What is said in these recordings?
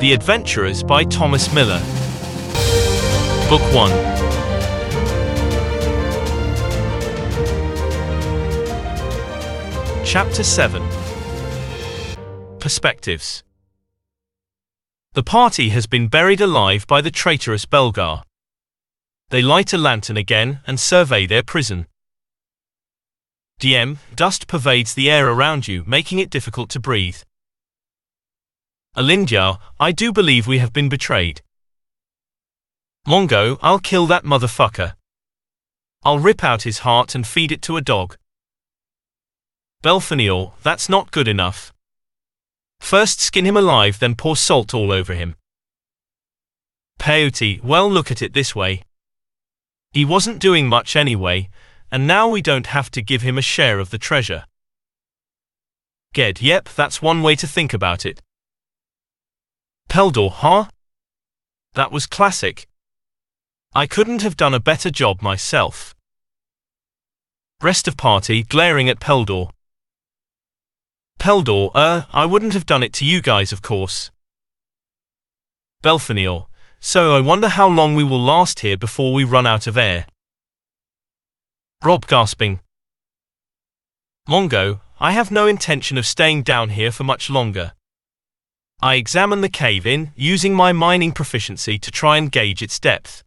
The Adventurers by Thomas Miller. Book 1. Chapter 7 Perspectives The party has been buried alive by the traitorous Belgar. They light a lantern again and survey their prison. DM, dust pervades the air around you, making it difficult to breathe. Alindyar, I do believe we have been betrayed. Mongo, I'll kill that motherfucker. I'll rip out his heart and feed it to a dog. Belfanior, that's not good enough. First skin him alive, then pour salt all over him. Peyote, well, look at it this way. He wasn't doing much anyway, and now we don't have to give him a share of the treasure. Ged, yep, that's one way to think about it. Peldor, huh? That was classic. I couldn't have done a better job myself. Rest of party glaring at Peldor. Peldor, uh, I wouldn't have done it to you guys, of course. Belfanior, so I wonder how long we will last here before we run out of air. Rob gasping. Mongo, I have no intention of staying down here for much longer. I examine the cave in, using my mining proficiency to try and gauge its depth.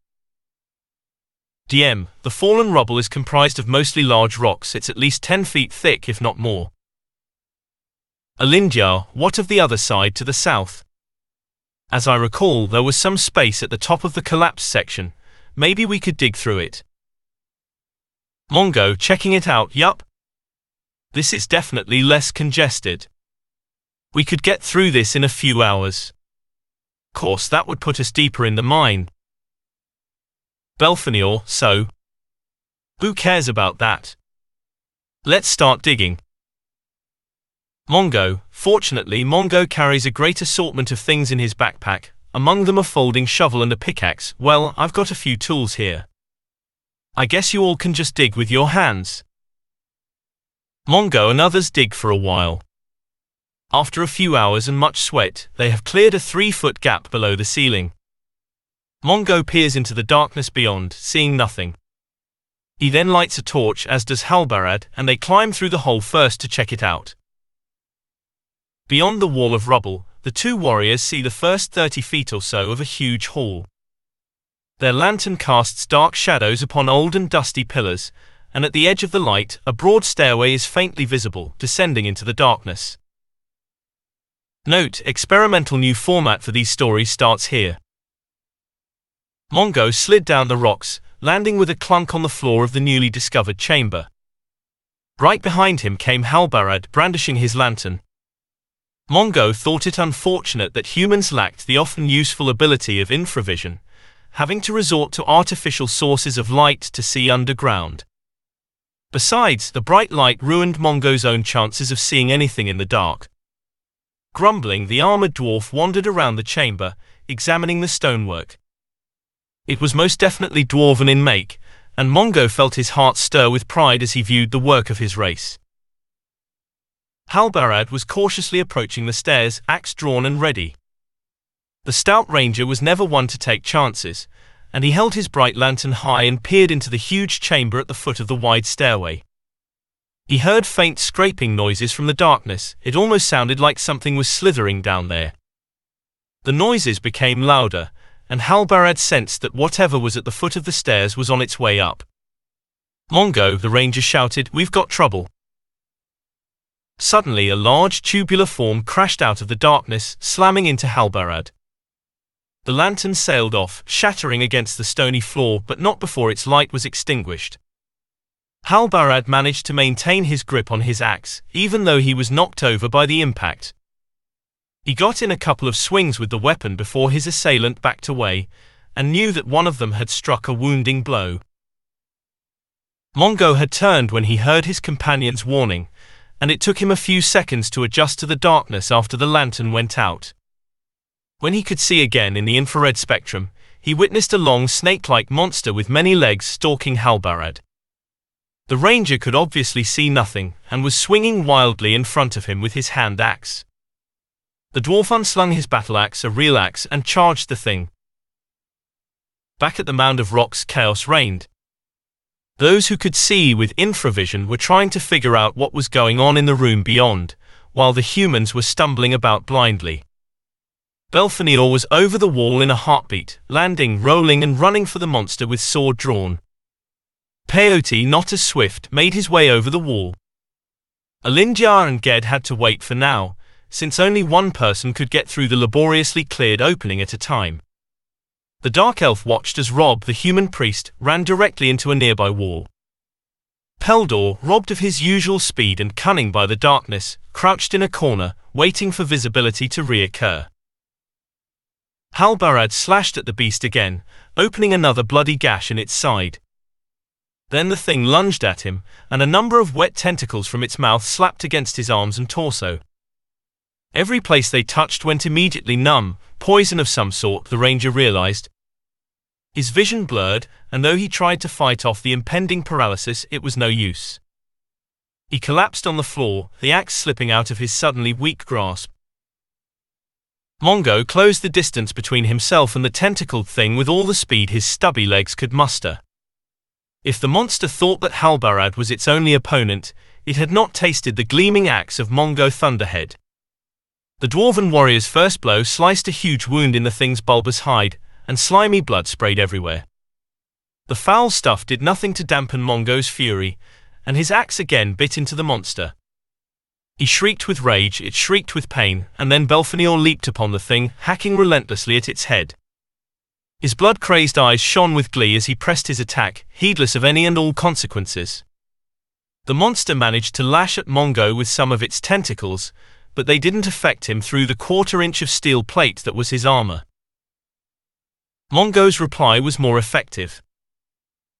DM, the fallen rubble is comprised of mostly large rocks, it's at least 10 feet thick, if not more. Alindyar, what of the other side to the south? As I recall, there was some space at the top of the collapsed section. Maybe we could dig through it. Mongo, checking it out, yup. This is definitely less congested. We could get through this in a few hours. Of course, that would put us deeper in the mine. Belfanior, so? Who cares about that? Let's start digging. Mongo, fortunately, Mongo carries a great assortment of things in his backpack, among them a folding shovel and a pickaxe. Well, I've got a few tools here. I guess you all can just dig with your hands. Mongo and others dig for a while. After a few hours and much sweat, they have cleared a three foot gap below the ceiling. Mongo peers into the darkness beyond, seeing nothing. He then lights a torch, as does Halbarad, and they climb through the hole first to check it out. Beyond the wall of rubble, the two warriors see the first 30 feet or so of a huge hall. Their lantern casts dark shadows upon old and dusty pillars, and at the edge of the light, a broad stairway is faintly visible, descending into the darkness. Note, experimental new format for these stories starts here. Mongo slid down the rocks, landing with a clunk on the floor of the newly discovered chamber. Right behind him came Halbarad brandishing his lantern, Mongo thought it unfortunate that humans lacked the often useful ability of infravision, having to resort to artificial sources of light to see underground. Besides, the bright light ruined Mongo's own chances of seeing anything in the dark. Grumbling, the armored dwarf wandered around the chamber, examining the stonework. It was most definitely dwarven in make, and Mongo felt his heart stir with pride as he viewed the work of his race. Halbarad was cautiously approaching the stairs, axe drawn and ready. The stout ranger was never one to take chances, and he held his bright lantern high and peered into the huge chamber at the foot of the wide stairway. He heard faint scraping noises from the darkness, it almost sounded like something was slithering down there. The noises became louder, and Halbarad sensed that whatever was at the foot of the stairs was on its way up. Mongo, the ranger shouted, We've got trouble. Suddenly a large tubular form crashed out of the darkness, slamming into Halbarad. The lantern sailed off, shattering against the stony floor, but not before its light was extinguished. Halbarad managed to maintain his grip on his axe, even though he was knocked over by the impact. He got in a couple of swings with the weapon before his assailant backed away, and knew that one of them had struck a wounding blow. Mongo had turned when he heard his companion's warning, and it took him a few seconds to adjust to the darkness after the lantern went out. When he could see again in the infrared spectrum, he witnessed a long snake-like monster with many legs stalking Halbarad. The ranger could obviously see nothing, and was swinging wildly in front of him with his hand axe. The dwarf unslung his battle axe, a real axe, and charged the thing. Back at the mound of rocks, chaos reigned. Those who could see with infravision were trying to figure out what was going on in the room beyond, while the humans were stumbling about blindly. Belfanior was over the wall in a heartbeat, landing, rolling, and running for the monster with sword drawn. Peyote, not as swift, made his way over the wall. Alindyar and Ged had to wait for now, since only one person could get through the laboriously cleared opening at a time. The Dark Elf watched as Rob, the human priest, ran directly into a nearby wall. Peldor, robbed of his usual speed and cunning by the darkness, crouched in a corner, waiting for visibility to reoccur. Halbarad slashed at the beast again, opening another bloody gash in its side. Then the thing lunged at him, and a number of wet tentacles from its mouth slapped against his arms and torso. Every place they touched went immediately numb, poison of some sort, the ranger realized. His vision blurred, and though he tried to fight off the impending paralysis, it was no use. He collapsed on the floor, the axe slipping out of his suddenly weak grasp. Mongo closed the distance between himself and the tentacled thing with all the speed his stubby legs could muster. If the monster thought that Halbarad was its only opponent, it had not tasted the gleaming axe of Mongo Thunderhead. The dwarven warrior's first blow sliced a huge wound in the thing's bulbous hide, and slimy blood sprayed everywhere. The foul stuff did nothing to dampen Mongo's fury, and his axe again bit into the monster. He shrieked with rage, it shrieked with pain, and then Belfanior leaped upon the thing, hacking relentlessly at its head. His blood crazed eyes shone with glee as he pressed his attack, heedless of any and all consequences. The monster managed to lash at Mongo with some of its tentacles, but they didn't affect him through the quarter inch of steel plate that was his armor. Mongo's reply was more effective.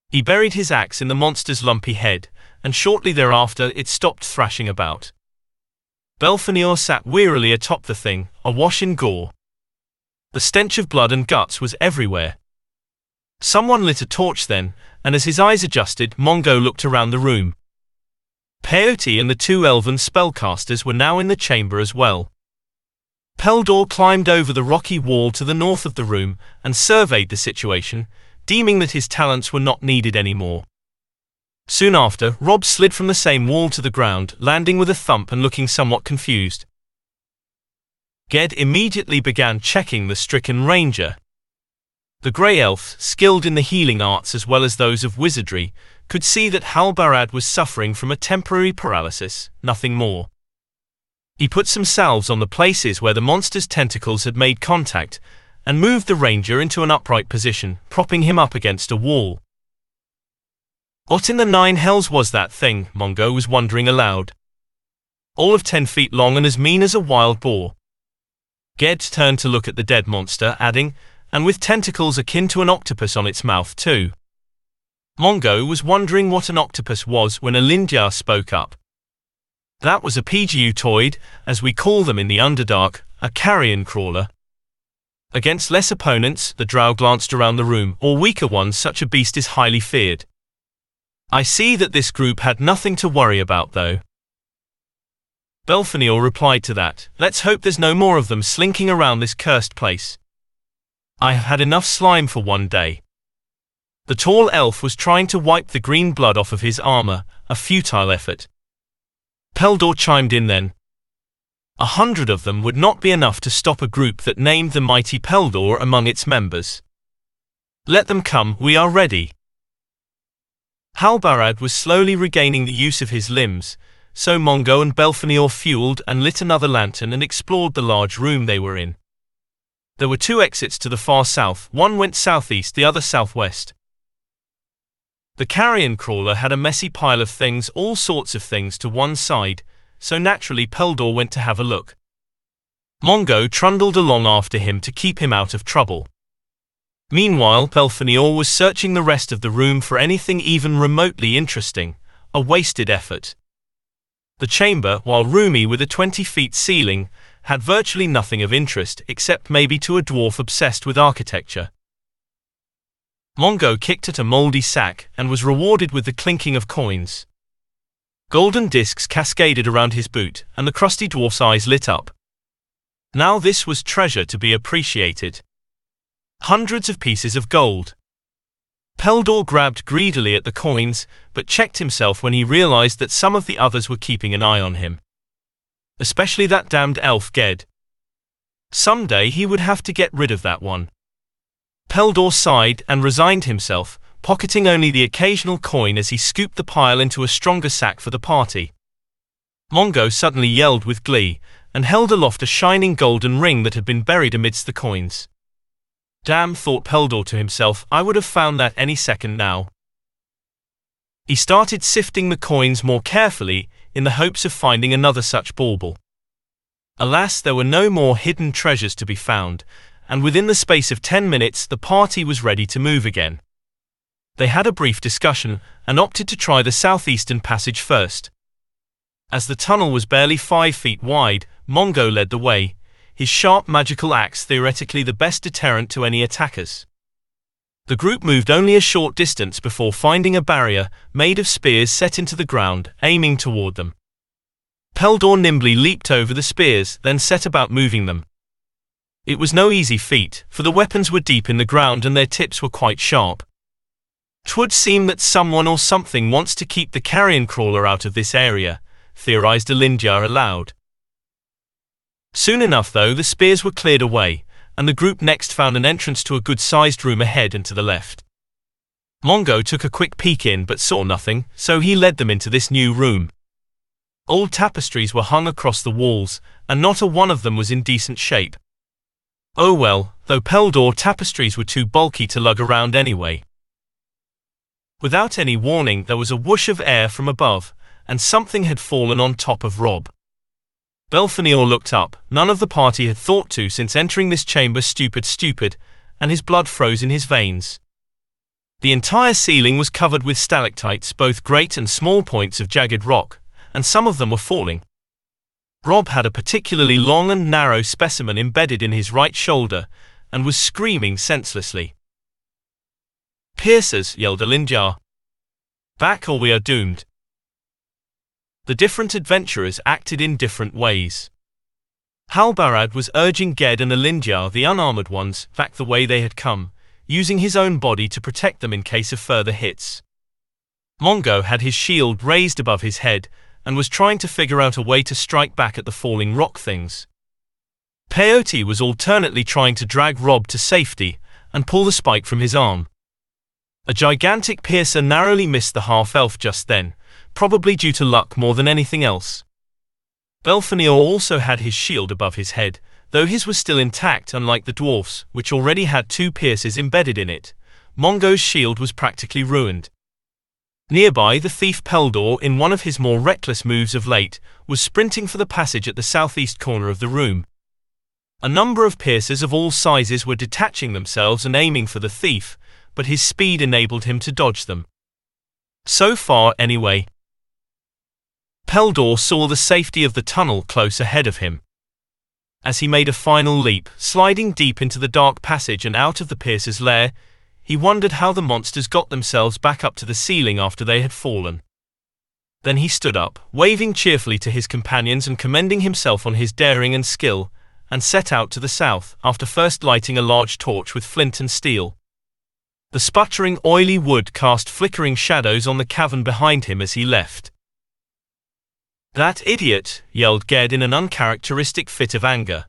He buried his axe in the monster's lumpy head, and shortly thereafter it stopped thrashing about. Belfanior sat wearily atop the thing, awash in gore. The stench of blood and guts was everywhere. Someone lit a torch then, and as his eyes adjusted, Mongo looked around the room. Peyote and the two elven spellcasters were now in the chamber as well. Peldor climbed over the rocky wall to the north of the room and surveyed the situation, deeming that his talents were not needed anymore. Soon after, Rob slid from the same wall to the ground, landing with a thump and looking somewhat confused. Ged immediately began checking the stricken ranger. The grey elf, skilled in the healing arts as well as those of wizardry, could see that Halbarad was suffering from a temporary paralysis, nothing more. He put some salves on the places where the monster's tentacles had made contact and moved the ranger into an upright position, propping him up against a wall. What in the nine hells was that thing? Mongo was wondering aloud. All of ten feet long and as mean as a wild boar. Ged turned to look at the dead monster, adding, and with tentacles akin to an octopus on its mouth too. Mongo was wondering what an octopus was when Alindyar spoke up. That was a Pejeutoid, as we call them in the Underdark, a carrion crawler. Against less opponents, the drow glanced around the room, or weaker ones such a beast is highly feared. I see that this group had nothing to worry about, though. Belfanior replied to that, Let's hope there's no more of them slinking around this cursed place. I have had enough slime for one day. The tall elf was trying to wipe the green blood off of his armor, a futile effort. Peldor chimed in then. A hundred of them would not be enough to stop a group that named the mighty Peldor among its members. Let them come, we are ready. Halbarad was slowly regaining the use of his limbs, so Mongo and Belfanior fueled and lit another lantern and explored the large room they were in. There were two exits to the far south, one went southeast, the other southwest. The carrion crawler had a messy pile of things, all sorts of things, to one side, so naturally Peldor went to have a look. Mongo trundled along after him to keep him out of trouble. Meanwhile, Belfanior was searching the rest of the room for anything even remotely interesting, a wasted effort. The chamber, while roomy with a 20 feet ceiling, had virtually nothing of interest except maybe to a dwarf obsessed with architecture. Mongo kicked at a moldy sack and was rewarded with the clinking of coins. Golden discs cascaded around his boot, and the crusty dwarf's eyes lit up. Now this was treasure to be appreciated. Hundreds of pieces of gold. Peldor grabbed greedily at the coins, but checked himself when he realized that some of the others were keeping an eye on him. Especially that damned elf Ged. Someday he would have to get rid of that one. Peldor sighed and resigned himself, pocketing only the occasional coin as he scooped the pile into a stronger sack for the party. Mongo suddenly yelled with glee, and held aloft a shining golden ring that had been buried amidst the coins. Damn, thought Peldor to himself, I would have found that any second now. He started sifting the coins more carefully, in the hopes of finding another such bauble. Alas, there were no more hidden treasures to be found, and within the space of ten minutes the party was ready to move again. They had a brief discussion, and opted to try the southeastern passage first. As the tunnel was barely five feet wide, Mongo led the way, his sharp magical axe theoretically the best deterrent to any attackers. The group moved only a short distance before finding a barrier made of spears set into the ground, aiming toward them. Peldor nimbly leaped over the spears, then set about moving them. It was no easy feat, for the weapons were deep in the ground and their tips were quite sharp. Twould seem that someone or something wants to keep the carrion crawler out of this area, theorized Alindyar aloud. Soon enough, though, the spears were cleared away, and the group next found an entrance to a good sized room ahead and to the left. Mongo took a quick peek in but saw nothing, so he led them into this new room. Old tapestries were hung across the walls, and not a one of them was in decent shape. Oh well, though Peldor tapestries were too bulky to lug around anyway. Without any warning, there was a whoosh of air from above, and something had fallen on top of Rob. Belfanior looked up, none of the party had thought to since entering this chamber stupid stupid, and his blood froze in his veins. The entire ceiling was covered with stalactites, both great and small points of jagged rock, and some of them were falling. Rob had a particularly long and narrow specimen embedded in his right shoulder, and was screaming senselessly. Piercers, yelled Alindyar. Back or we are doomed. The different adventurers acted in different ways. Halbarad was urging Ged and Alindyar, the unarmored ones, back the way they had come, using his own body to protect them in case of further hits. Mongo had his shield raised above his head and was trying to figure out a way to strike back at the falling rock things. Peyote was alternately trying to drag Rob to safety and pull the spike from his arm. A gigantic piercer narrowly missed the half elf just then, probably due to luck more than anything else. Belfanior also had his shield above his head, though his was still intact unlike the dwarf's, which already had two pierces embedded in it. Mongo's shield was practically ruined. Nearby, the thief Peldor, in one of his more reckless moves of late, was sprinting for the passage at the southeast corner of the room. A number of piercers of all sizes were detaching themselves and aiming for the thief, but his speed enabled him to dodge them. So far, anyway. Peldor saw the safety of the tunnel close ahead of him. As he made a final leap, sliding deep into the dark passage and out of the piercer's lair, he wondered how the monsters got themselves back up to the ceiling after they had fallen. Then he stood up, waving cheerfully to his companions and commending himself on his daring and skill, and set out to the south, after first lighting a large torch with flint and steel. The sputtering oily wood cast flickering shadows on the cavern behind him as he left. That idiot, yelled Ged in an uncharacteristic fit of anger.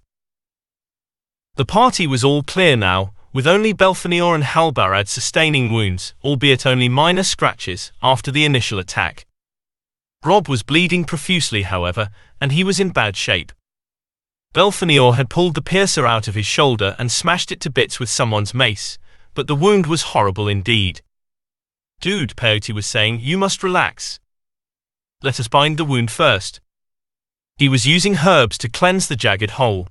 The party was all clear now, with only Belfanior and Halbarad sustaining wounds, albeit only minor scratches, after the initial attack. Rob was bleeding profusely, however, and he was in bad shape. Belfanior had pulled the piercer out of his shoulder and smashed it to bits with someone's mace, but the wound was horrible indeed. Dude, Peyote was saying, you must relax. Let us bind the wound first. He was using herbs to cleanse the jagged hole.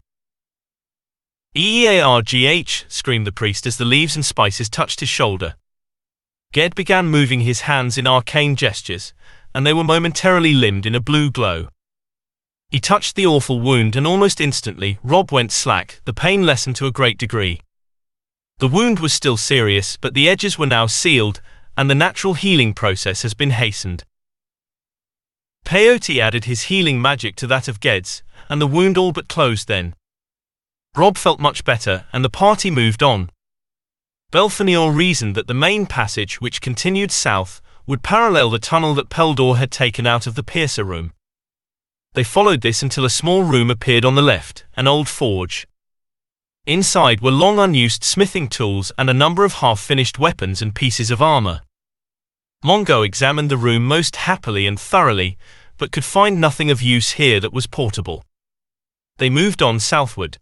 EEARGH, screamed the priest as the leaves and spices touched his shoulder. Ged began moving his hands in arcane gestures, and they were momentarily limned in a blue glow. He touched the awful wound and almost instantly, Rob went slack, the pain lessened to a great degree. The wound was still serious, but the edges were now sealed, and the natural healing process has been hastened. Peyote added his healing magic to that of Ged's, and the wound all but closed then. Rob felt much better, and the party moved on. Belfanior reasoned that the main passage, which continued south, would parallel the tunnel that Peldor had taken out of the piercer room. They followed this until a small room appeared on the left, an old forge. Inside were long unused smithing tools and a number of half-finished weapons and pieces of armor. Mongo examined the room most happily and thoroughly, but could find nothing of use here that was portable. They moved on southward.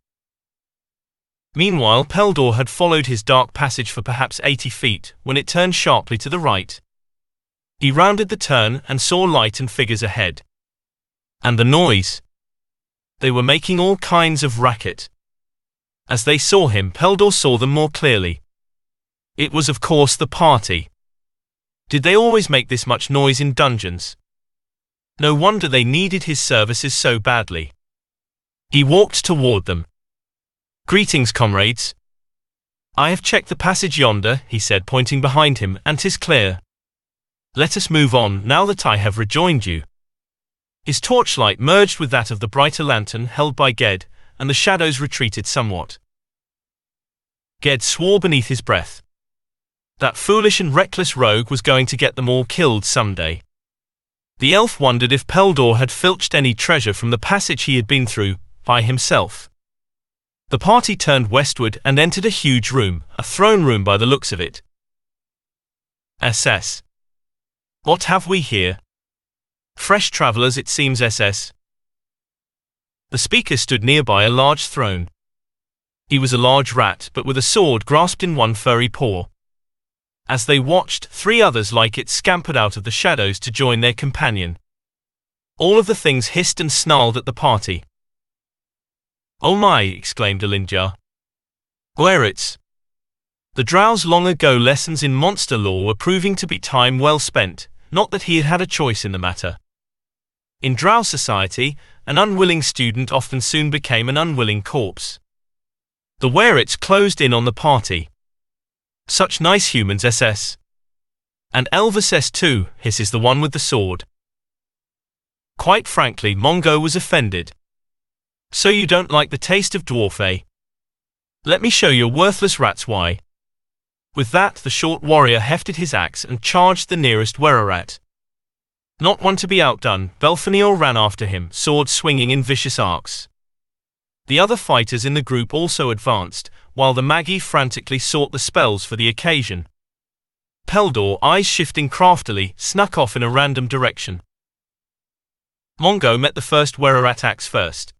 Meanwhile, Peldor had followed his dark passage for perhaps 80 feet when it turned sharply to the right. He rounded the turn and saw light and figures ahead. And the noise. They were making all kinds of racket. As they saw him, Peldor saw them more clearly. It was, of course, the party. Did they always make this much noise in dungeons? No wonder they needed his services so badly. He walked toward them. Greetings, comrades. I have checked the passage yonder, he said, pointing behind him, and 'tis clear. Let us move on, now that I have rejoined you. His torchlight merged with that of the brighter lantern held by Ged, and the shadows retreated somewhat. Ged swore beneath his breath. That foolish and reckless rogue was going to get them all killed someday. The elf wondered if Peldor had filched any treasure from the passage he had been through, by himself. The party turned westward and entered a huge room, a throne room by the looks of it. SS. What have we here? Fresh travelers, it seems, SS. The speaker stood nearby a large throne. He was a large rat, but with a sword grasped in one furry paw. As they watched, three others like it scampered out of the shadows to join their companion. All of the things hissed and snarled at the party. Oh my, exclaimed Alindyar. Wererats. The Drow's long ago lessons in monster lore were proving to be time well spent, not that he had had a choice in the matter. In Drow society, an unwilling student often soon became an unwilling corpse. The Wererats closed in on the party. Such nice humans, SS. And Elvis S2, hisses the one with the sword. Quite frankly, Mongo was offended. So you don't like the taste of dwarf, eh? Let me show your worthless rats why. With that, the short warrior hefted his axe and charged the nearest wererat. Not one to be outdone, Belfanior ran after him, sword swinging in vicious arcs. The other fighters in the group also advanced, while the Magi frantically sought the spells for the occasion. Peldor, eyes shifting craftily, snuck off in a random direction. Mongo met the first Wererat axe first.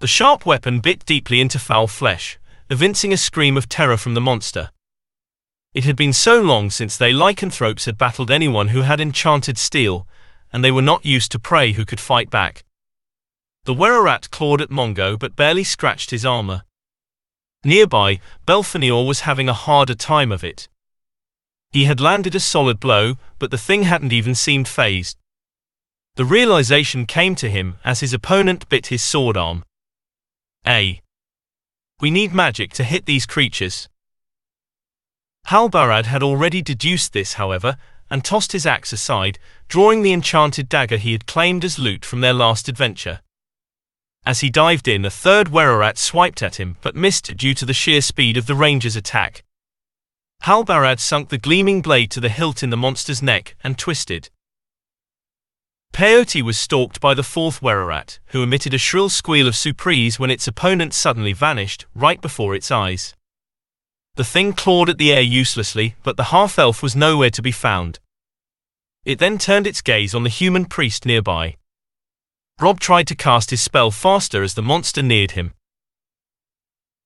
The sharp weapon bit deeply into foul flesh, evincing a scream of terror from the monster. It had been so long since they lycanthropes had battled anyone who had enchanted steel, and they were not used to prey who could fight back. The Wererat clawed at Mongo but barely scratched his armor. Nearby, Belfanior was having a harder time of it. He had landed a solid blow, but the thing hadn't even seemed phased. The realization came to him as his opponent bit his sword arm. A. We need magic to hit these creatures. Halbarad had already deduced this, however, and tossed his axe aside, drawing the enchanted dagger he had claimed as loot from their last adventure. As he dived in, a third Wererat swiped at him, but missed due to the sheer speed of the ranger's attack. Halbarad sunk the gleaming blade to the hilt in the monster's neck and twisted. Peyote was stalked by the fourth Wererat, who emitted a shrill squeal of surprise when its opponent suddenly vanished, right before its eyes. The thing clawed at the air uselessly, but the half-elf was nowhere to be found. It then turned its gaze on the human priest nearby. Rob tried to cast his spell faster as the monster neared him.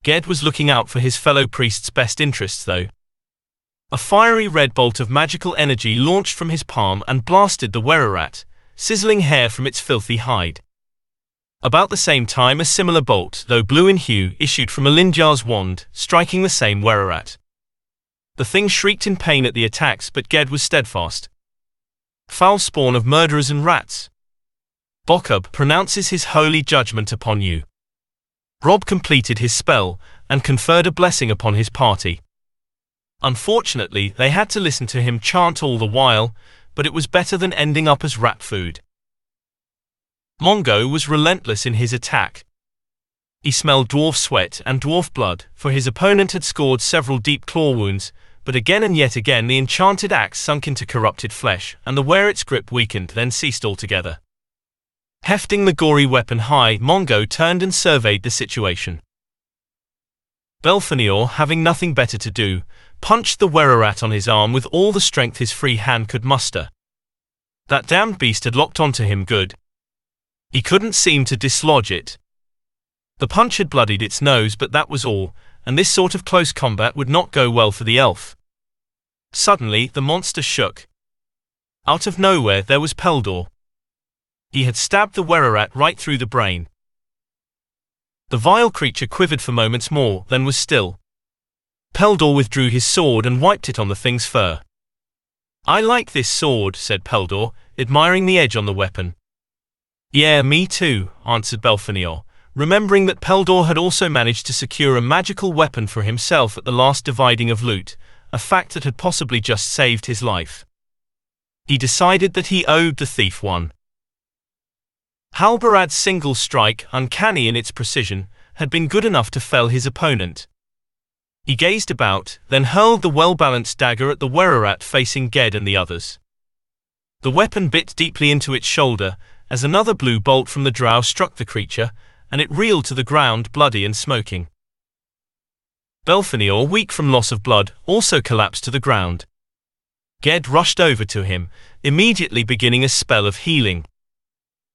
Ged was looking out for his fellow priest's best interests, though. A fiery red bolt of magical energy launched from his palm and blasted the Wererat, sizzling hair from its filthy hide. About the same time, a similar bolt, though blue in hue, issued from Alindyar's wand, striking the same Wererat. The thing shrieked in pain at the attacks, but Ged was steadfast. Foul spawn of murderers and rats, Bokkub pronounces his holy judgment upon you. Rob completed his spell and conferred a blessing upon his party. Unfortunately, they had to listen to him chant all the while, but it was better than ending up as rat food. Mongo was relentless in his attack. He smelled dwarf sweat and dwarf blood, for his opponent had scored several deep claw wounds, but again and yet again the enchanted axe sunk into corrupted flesh, and the where its grip weakened then ceased altogether. Hefting the gory weapon high, Mongo turned and surveyed the situation. Belfanior, having nothing better to do, punched the Wererat on his arm with all the strength his free hand could muster. That damned beast had locked onto him good. He couldn't seem to dislodge it. The punch had bloodied its nose, but that was all, and this sort of close combat would not go well for the elf. Suddenly, the monster shook. Out of nowhere, there was Peldor. He had stabbed the Wererat right through the brain. The vile creature quivered for moments more, then was still. Peldor withdrew his sword and wiped it on the thing's fur. I like this sword, said Peldor, admiring the edge on the weapon. Yeah, me too, answered Belfanior, remembering that Peldor had also managed to secure a magical weapon for himself at the last dividing of loot, a fact that had possibly just saved his life. He decided that he owed the thief one. Halbarad's single strike, uncanny in its precision, had been good enough to fell his opponent. He gazed about, then hurled the well-balanced dagger at the Wererat facing Ged and the others. The weapon bit deeply into its shoulder, as another blue bolt from the drow struck the creature, and it reeled to the ground bloody and smoking. Belfanior, weak from loss of blood, also collapsed to the ground. Ged rushed over to him, immediately beginning a spell of healing.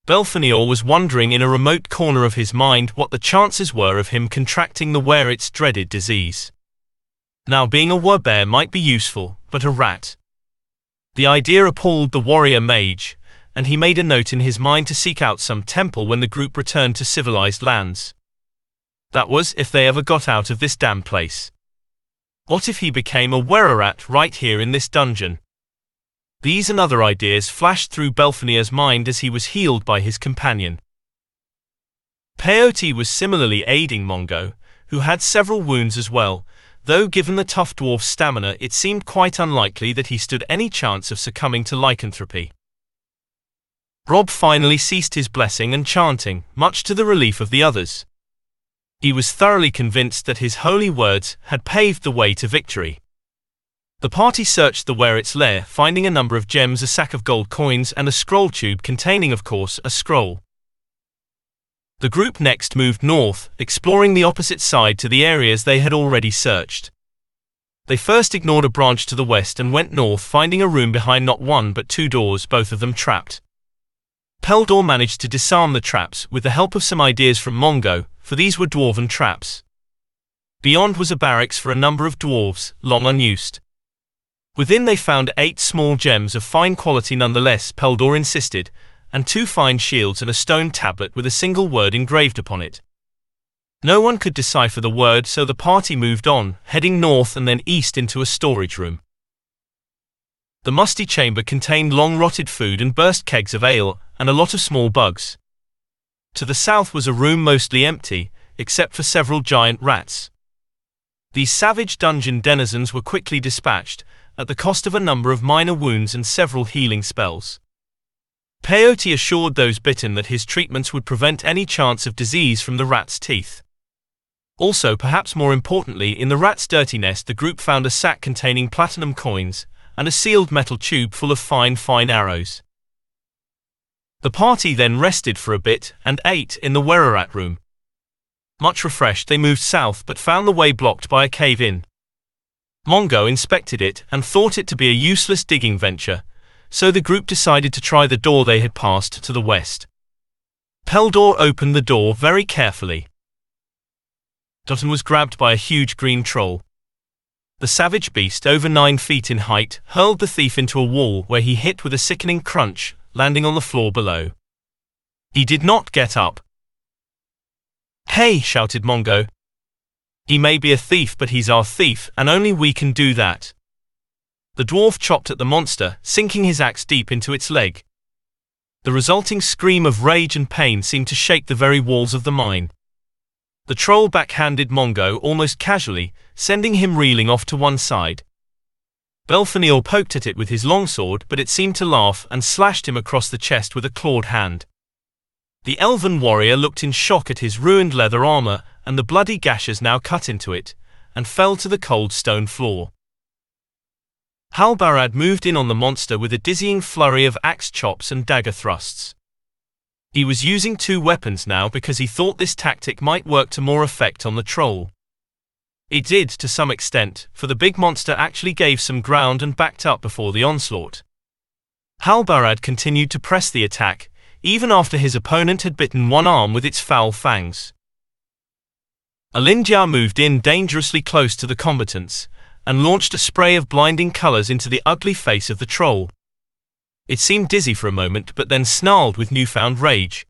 Belfanior was wondering in a remote corner of his mind what the chances were of him contracting the Wererat's dreaded disease. Now being a werebear might be useful, but a rat. The idea appalled the warrior mage, and he made a note in his mind to seek out some temple when the group returned to civilized lands. That was, if they ever got out of this damn place. What if he became a Wererat right here in this dungeon? These and other ideas flashed through Belfanior's mind as he was healed by his companion. Peyote was similarly aiding Mongo, who had several wounds as well, though given the tough dwarf's stamina it seemed quite unlikely that he stood any chance of succumbing to lycanthropy. Rob finally ceased his blessing and chanting, much to the relief of the others. He was thoroughly convinced that his holy words had paved the way to victory. The party searched the Wererat's lair, finding a number of gems, a sack of gold coins, and a scroll tube containing, of course, a scroll. The group next moved north, exploring the opposite side to the areas they had already searched. They first ignored a branch to the west and went north, finding a room behind not one but two doors, both of them trapped. Peldor managed to disarm the traps with the help of some ideas from Mongo, for these were dwarven traps. Beyond was a barracks for a number of dwarves, long unused. Within they found eight small gems of fine quality nonetheless, Peldor insisted, and two fine shields and a stone tablet with a single word engraved upon it. No one could decipher the word, so the party moved on, heading north and then east into a storage room. The musty chamber contained long rotted food and burst kegs of ale, and a lot of small bugs. To the south was a room mostly empty, except for several giant rats. These savage dungeon denizens were quickly dispatched, at the cost of a number of minor wounds and several healing spells. Peyote assured those bitten that his treatments would prevent any chance of disease from the rat's teeth. Also, perhaps more importantly, in the rat's dirty nest, the group found a sack containing platinum coins and a sealed metal tube full of fine, fine arrows. The party then rested for a bit and ate in the Wererat room. Much refreshed, they moved south but found the way blocked by a cave in. Mongo inspected it and thought it to be a useless digging venture, so the group decided to try the door they had passed to the west. Peldor opened the door very carefully. Dotton was grabbed by a huge green troll. The savage beast, over nine feet in height, hurled the thief into a wall where he hit with a sickening crunch landing on the floor below. He did not get up. Hey, shouted Mongo. He may be a thief, but he's our thief, and only we can do that. The dwarf chopped at the monster, sinking his axe deep into its leg. The resulting scream of rage and pain seemed to shake the very walls of the mine. The troll backhanded Mongo almost casually, sending him reeling off to one side. Belfanior poked at it with his longsword, but it seemed to laugh and slashed him across the chest with a clawed hand. The elven warrior looked in shock at his ruined leather armor and the bloody gashes now cut into it, and fell to the cold stone floor. Halbarad moved in on the monster with a dizzying flurry of axe chops and dagger thrusts. He was using two weapons now because he thought this tactic might work to more effect on the troll. It did to some extent, for the big monster actually gave some ground and backed up before the onslaught. Halbarad continued to press the attack, even after his opponent had bitten one arm with its foul fangs. Alindyar moved in dangerously close to the combatants, and launched a spray of blinding colors into the ugly face of the troll. It seemed dizzy for a moment, but then snarled with newfound rage.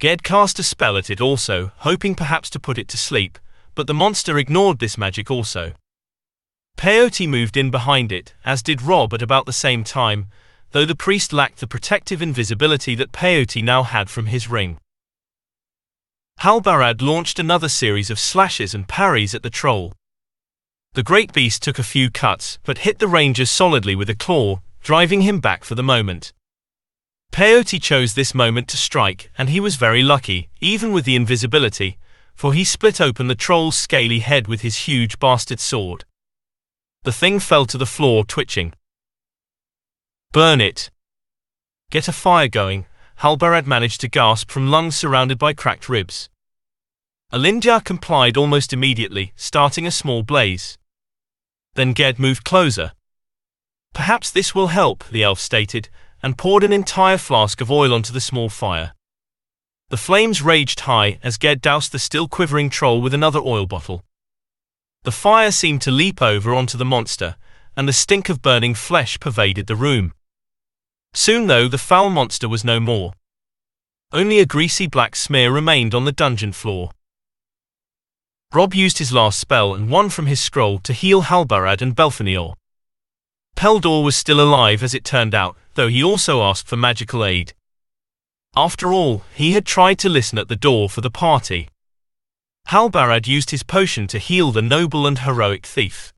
Ged cast a spell at it also, hoping perhaps to put it to sleep, but the monster ignored this magic also. Peyote moved in behind it, as did Rob at about the same time, though the priest lacked the protective invisibility that Peyote now had from his ring. Halbarad launched another series of slashes and parries at the troll. The great beast took a few cuts, but hit the ranger solidly with a claw, driving him back for the moment. Peyote chose this moment to strike, and he was very lucky, even with the invisibility, for he split open the troll's scaly head with his huge bastard sword. The thing fell to the floor twitching. Burn it! Get a fire going, Halbarad managed to gasp from lungs surrounded by cracked ribs. Alindyar complied almost immediately, starting a small blaze. Then Ged moved closer. Perhaps this will help, the elf stated, and poured an entire flask of oil onto the small fire. The flames raged high as Ged doused the still quivering troll with another oil bottle. The fire seemed to leap over onto the monster, and the stink of burning flesh pervaded the room. Soon, though, the foul monster was no more. Only a greasy black smear remained on the dungeon floor. Rob used his last spell and one from his scroll to heal Halbarad and Belfanior. Peldor was still alive as it turned out, though he also asked for magical aid. After all, he had tried to listen at the door for the party. Halbarad used his potion to heal the noble and heroic thief.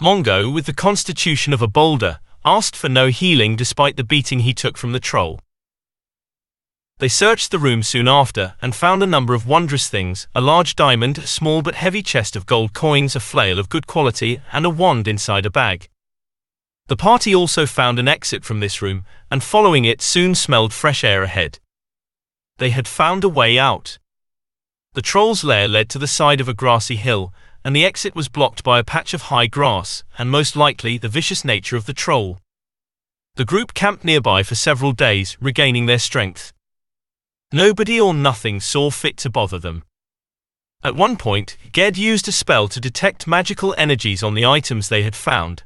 Mongo, with the constitution of a boulder, asked for no healing despite the beating he took from the troll. They searched the room soon after and found a number of wondrous things a large diamond, a small but heavy chest of gold coins, a flail of good quality, and a wand inside a bag. The party also found an exit from this room, and following it soon smelled fresh air ahead. They had found a way out. The troll's lair led to the side of a grassy hill, and the exit was blocked by a patch of high grass, and most likely the vicious nature of the troll. The group camped nearby for several days, regaining their strength. Nobody or nothing saw fit to bother them. At one point, Ged used a spell to detect magical energies on the items they had found,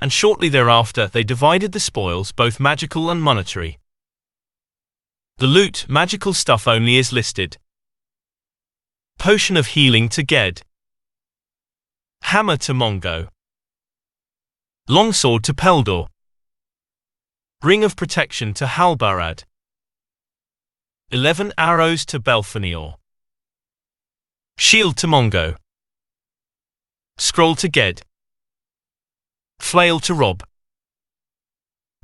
and shortly thereafter they divided the spoils, both magical and monetary. The loot, magical stuff only, is listed. Potion of Healing to Ged. Hammer to Mongo. Longsword to Peldor. Ring of Protection to Halbarad. Eleven Arrows to Belfanior. Shield to Mongo. Scroll to Ged. Flail to Rob.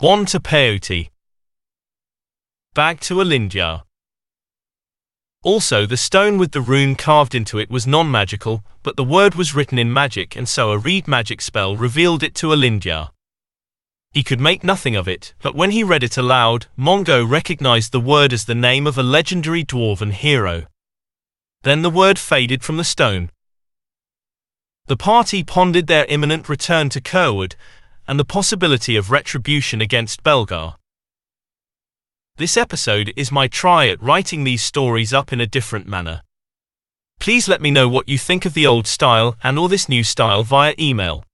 Wand to Peyote. Bag to Alindyar. Also, the stone with the rune carved into it was non-magical, but the word was written in magic and so a read magic spell revealed it to Alindyar. He could make nothing of it, but when he read it aloud, Mongo recognized the word as the name of a legendary dwarven hero. Then the word faded from the stone. The party pondered their imminent return to Kerwood and the possibility of retribution against Belgar. This episode is my try at writing these stories up in a different manner. Please let me know what you think of the old style and or this new style via email.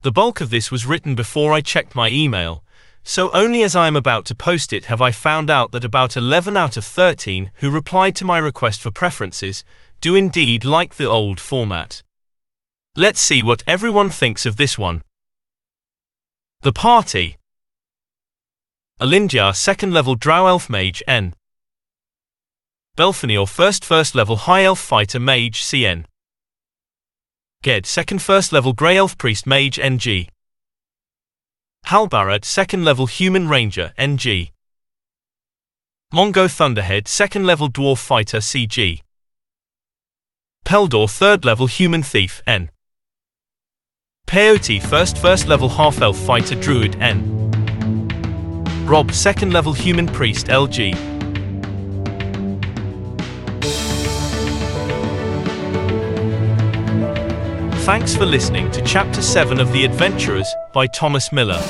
The bulk of this was written before I checked my email, so only as I am about to post it have I found out that about 11 out of 13 who replied to my request for preferences do indeed like the old format. Let's see what everyone thinks of this one. The Party Alindyar second level Drow Elf Mage N. Belfanior first first level High Elf Fighter Mage CN. Ged second first level Grey Elf Priest Mage NG. Halbarad second level Human Ranger NG. Mongo Thunderhead second level dwarf fighter CG. Peldor third level human thief N. Peyote first first level half elf fighter druid N. Rob second level human priest LG. Thanks for listening to Chapter 7 of The Adventurers by Thomas Miller.